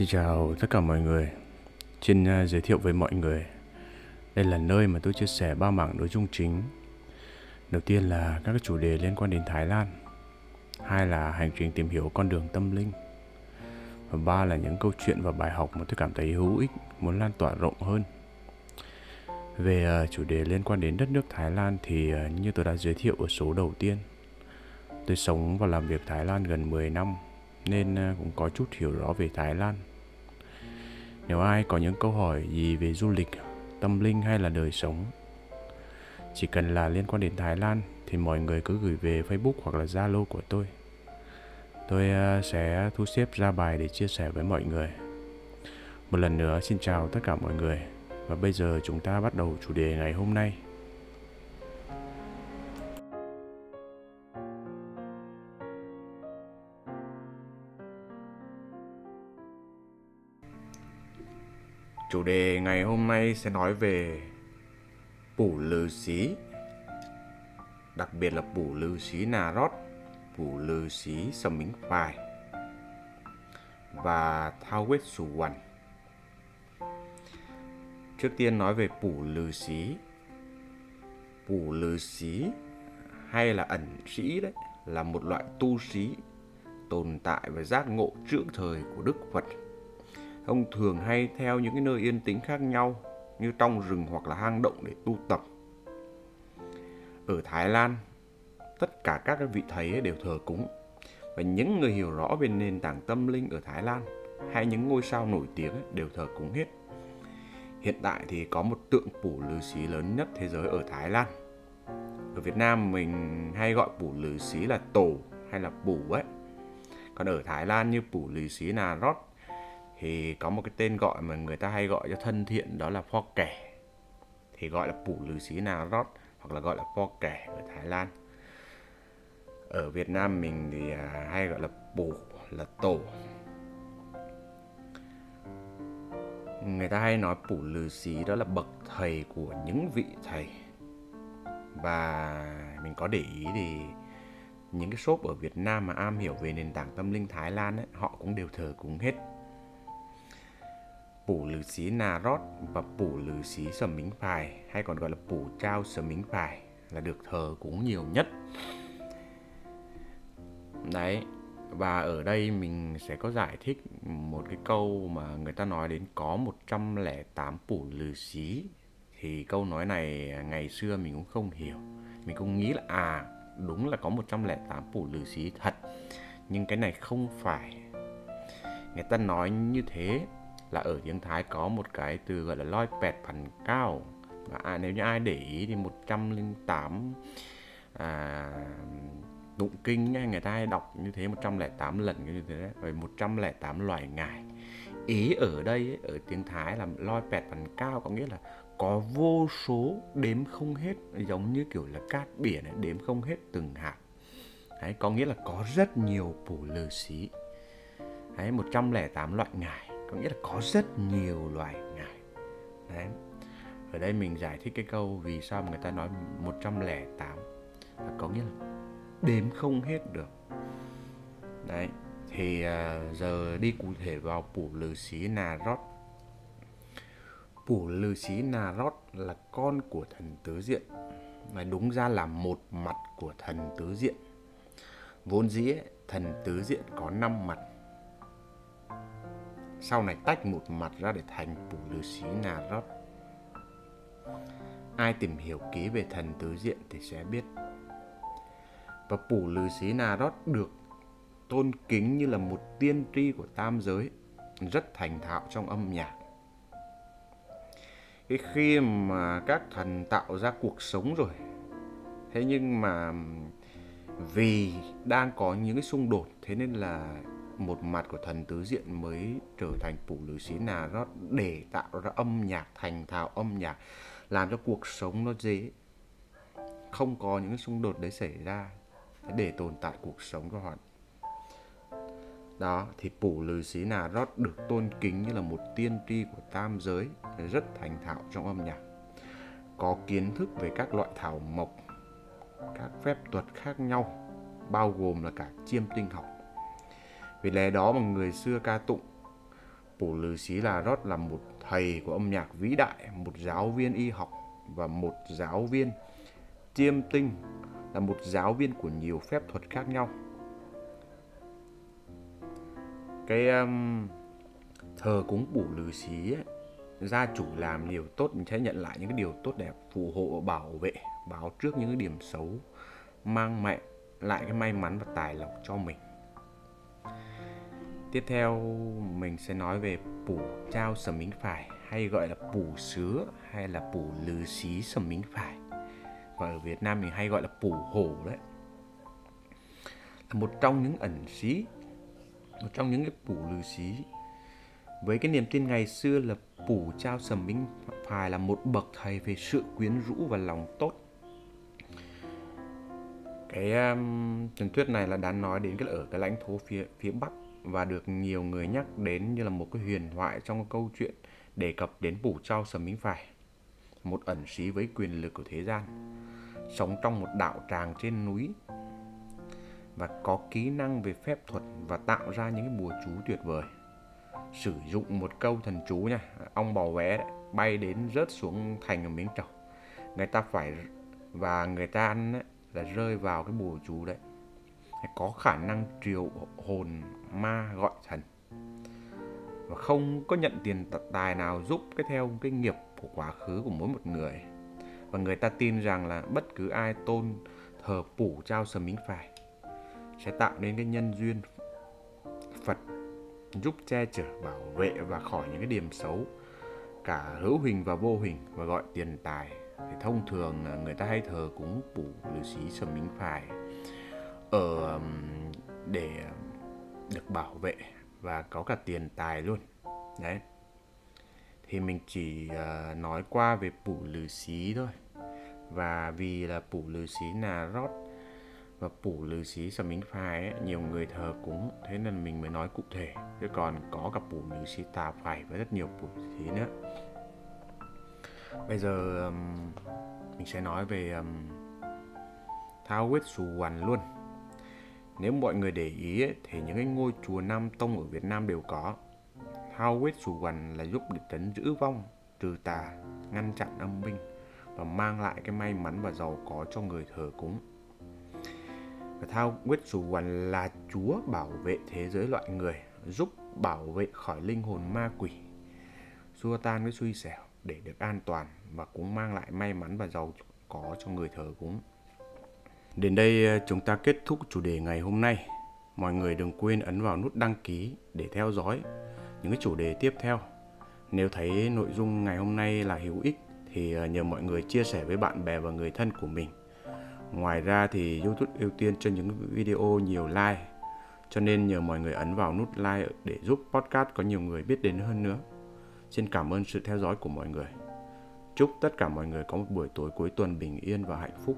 Xin chào tất cả mọi người. Xin uh, giới thiệu với mọi người. Đây là nơi mà tôi chia sẻ ba mảng nội dung chính. Đầu tiên là các chủ đề liên quan đến Thái Lan. Hai là hành trình tìm hiểu con đường tâm linh. Và ba là những câu chuyện và bài học mà tôi cảm thấy hữu ích, muốn lan tỏa rộng hơn. Về uh, chủ đề liên quan đến đất nước Thái Lan thì uh, như tôi đã giới thiệu ở số đầu tiên. Tôi sống và làm việc Thái Lan gần 10 năm nên cũng có chút hiểu rõ về Thái Lan. Nếu ai có những câu hỏi gì về du lịch, tâm linh hay là đời sống, chỉ cần là liên quan đến Thái Lan thì mọi người cứ gửi về Facebook hoặc là Zalo của tôi. Tôi ờ, sẽ thu xếp ra bài để chia sẻ với mọi người. Một lần nữa xin chào tất cả mọi người và bây giờ chúng ta bắt đầu chủ đề ngày hôm nay. Chủ đề ngày hôm nay sẽ nói về Pủ Lư Xí, Đặc biệt là Pủ Lư Xí Nà Rót Pủ Lư Xí Sầm Mính Phài Và Thao Quết Sù Quần. Trước tiên nói về Pủ Lư Xí. Pủ Lư Xí hay là ẩn sĩ đấy, là một loại tu sĩ tồn tại và giác ngộ trước thời của Đức Phật. Ông thường hay theo những cái nơi yên tĩnh khác nhau như trong rừng hoặc là hang động để tu tập. Ở Thái Lan, tất cả các vị thầy đều thờ cúng và những người hiểu rõ về nền tảng tâm linh ở Thái Lan hay những ngôi sao nổi tiếng đều thờ cúng hết. Hiện tại thì có một tượng phủ lư xí lớn nhất thế giới ở Thái Lan. Ở Việt Nam mình hay gọi phủ lư xí là tổ hay là phủ ấy. Còn ở Thái Lan như phủ lư xí là Rót thì có một cái tên gọi mà người ta hay gọi cho thân thiện đó là pho kẻ. Thì gọi là phủ lư xí nào rót hoặc là gọi là pho kẻ ở Thái Lan. Ở Việt Nam mình thì à, hay gọi là bù là tổ. Người ta hay nói phủ lư xí đó là bậc thầy của những vị thầy. Và mình có để ý thì những cái shop ở Việt Nam mà am hiểu về nền tảng tâm linh Thái Lan ấy, họ cũng đều thờ cúng hết. Pủ Lư sĩ Nà Rót và Pủ Lư sĩ Sầm Mính Phài hay còn gọi là Pủ Trao Sầm Mính Phài là được thờ cúng nhiều nhất. Đấy, và ở đây mình sẽ có giải thích một cái câu mà người ta nói đến có 108 Pủ Lư Xí thì câu nói này ngày xưa mình cũng không hiểu. Mình cũng nghĩ là à đúng là có 108 Pủ Lư Xí thật. Nhưng cái này không phải người ta nói như thế là ở tiếng Thái có một cái từ gọi là loi pẹt phần cao. Và à, nếu như ai để ý thì 108 à, tụng kinh ấy, người ta hay đọc như thế 108 lần như thế đấy rồi 108 loài ngài ý ở đây ấy, ở tiếng Thái là loi pẹt phần cao có nghĩa là có vô số đếm không hết giống như kiểu là cát biển ấy, đếm không hết từng hạt. Đấy có nghĩa là có rất nhiều phủ lừ xí. Đấy 108 loại ngài có nghĩa là có rất nhiều loài ngải. Đấy. Ở đây mình giải thích cái câu vì sao người ta nói 108 là có nghĩa là đếm không hết được. Đấy. Thì uh, giờ đi cụ thể vào phủ lư xí nà rót. Phủ lư xí nà rót là con của thần tứ diện. Và đúng ra là một mặt của thần tứ diện. Vốn dĩ thần tứ diện có năm mặt sau này tách một mặt ra để thành phủ lư Sĩ nà ai tìm hiểu kỹ về thần tứ diện thì sẽ biết. Và phủ lư Sĩ nà được tôn kính như là một tiên tri của tam giới, rất thành thạo trong âm nhạc. Cái khi mà các thần tạo ra cuộc sống rồi, thế nhưng mà vì đang có những cái xung đột, thế nên là một mặt của thần tứ diện mới trở thành phủ lữ xí nà rót để tạo ra âm nhạc, thành thạo âm nhạc, làm cho cuộc sống nó dễ không có những xung đột đấy xảy ra để tồn tại cuộc sống của họ. Đó, thì phủ lư xí nà rót được tôn kính như là một tiên tri của tam giới, rất thành thạo trong âm nhạc, có kiến thức về các loại thảo mộc, các phép thuật khác nhau, bao gồm là cả chiêm tinh học vì lẽ đó mà người xưa ca tụng Pù Lư Xí La Rót là một thầy của âm nhạc vĩ đại, một giáo viên y học và một giáo viên chiêm tinh, là một giáo viên của nhiều phép thuật khác nhau. Cái um, thờ cúng Pù Lư Xí ấy, gia chủ làm điều tốt mình sẽ nhận lại những cái điều tốt đẹp phù hộ bảo vệ báo trước những cái điểm xấu mang mẹ lại cái may mắn và tài lộc cho mình tiếp theo, mình sẽ nói về pủ trao sầm mính phải, hay gọi là pủ sứa, hay là pủ lừ xí sầm mính phải. Và ở Việt Nam mình hay gọi là pủ hổ đấy. Là một trong những ẩn xí, một trong những cái pủ lừ xí. Với cái niềm tin ngày xưa là Pủ Trao Sầm Minh phải là một bậc thầy về sự quyến rũ và lòng tốt. Cái um, truyền thuyết này là đáng nói đến cái ở cái lãnh thổ phía phía Bắc và được nhiều người nhắc đến như là một cái huyền thoại trong câu chuyện đề cập đến Pủ Trao Sầm Minh Phài, một ẩn sĩ với quyền lực của thế gian, sống trong một đạo tràng trên núi và có kỹ năng về phép thuật và tạo ra những cái bùa chú tuyệt vời. Sử dụng một câu thần chú nha ong bò vé đấy, bay đến rớt xuống thành ở miếng trầu. Người ta phải và người ta ăn ấy, là rơi vào cái bùa chú đấy. Có khả năng triệu hồn ma gọi thần. Và không có nhận tiền tài nào giúp cái theo cái nghiệp của quá khứ của mỗi một người. Và người ta tin rằng là bất cứ ai tôn thờ phủ trao sầm mính phải sẽ tạo nên cái nhân duyên Phật giúp che chở, bảo vệ và khỏi những cái điểm xấu cả hữu hình và vô hình và gọi tiền tài thì thông thường à, người ta hay thờ cúng phủ lư sĩ sầm minh phải ở ờ, để được bảo vệ và có cả tiền tài luôn. Đấy. Thì mình chỉ à, nói qua về phủ lư xí thôi. Và vì là phủ lư xí là rót và phủ lư xí sầm minh phai ấy, nhiều người thờ cúng thế nên mình mới nói cụ thể. Chứ còn có cả phủ lư xí tà phải với rất nhiều phủ xí nữa bây giờ um, mình sẽ nói về um, thao huyết xù hoàn luôn. Nếu mọi người để ý ấy, thì những cái ngôi chùa Nam Tông ở Việt Nam đều có. Thao huyết xù hoàn là giúp để trấn giữ vong trừ tà ngăn chặn âm binh và mang lại cái may mắn và giàu có cho người thờ cúng. Và Thao quyết chủ hoàn là Chúa bảo vệ thế giới loại người, giúp bảo vệ khỏi linh hồn ma quỷ, xua tan cái suy xẻo để được an toàn và cũng mang lại may mắn và giàu có cho người thờ cúng. Đến đây ờ, chúng ta kết thúc chủ đề ngày hôm nay. Mọi người đừng quên ấn vào nút đăng ký để theo dõi những cái chủ đề tiếp theo. Nếu thấy nội dung ngày hôm nay là hữu ích thì ờ, nhờ mọi người chia sẻ với bạn bè và người thân của mình Ngoài ra thì YouTube ưu tiên cho những video nhiều like, cho nên nhờ mọi người ấn vào nút like để giúp podcast có nhiều người biết đến hơn nữa. Xin cảm ơn sự theo dõi của mọi người. Chúc tất cả mọi người có một buổi tối cuối tuần bình yên và hạnh phúc.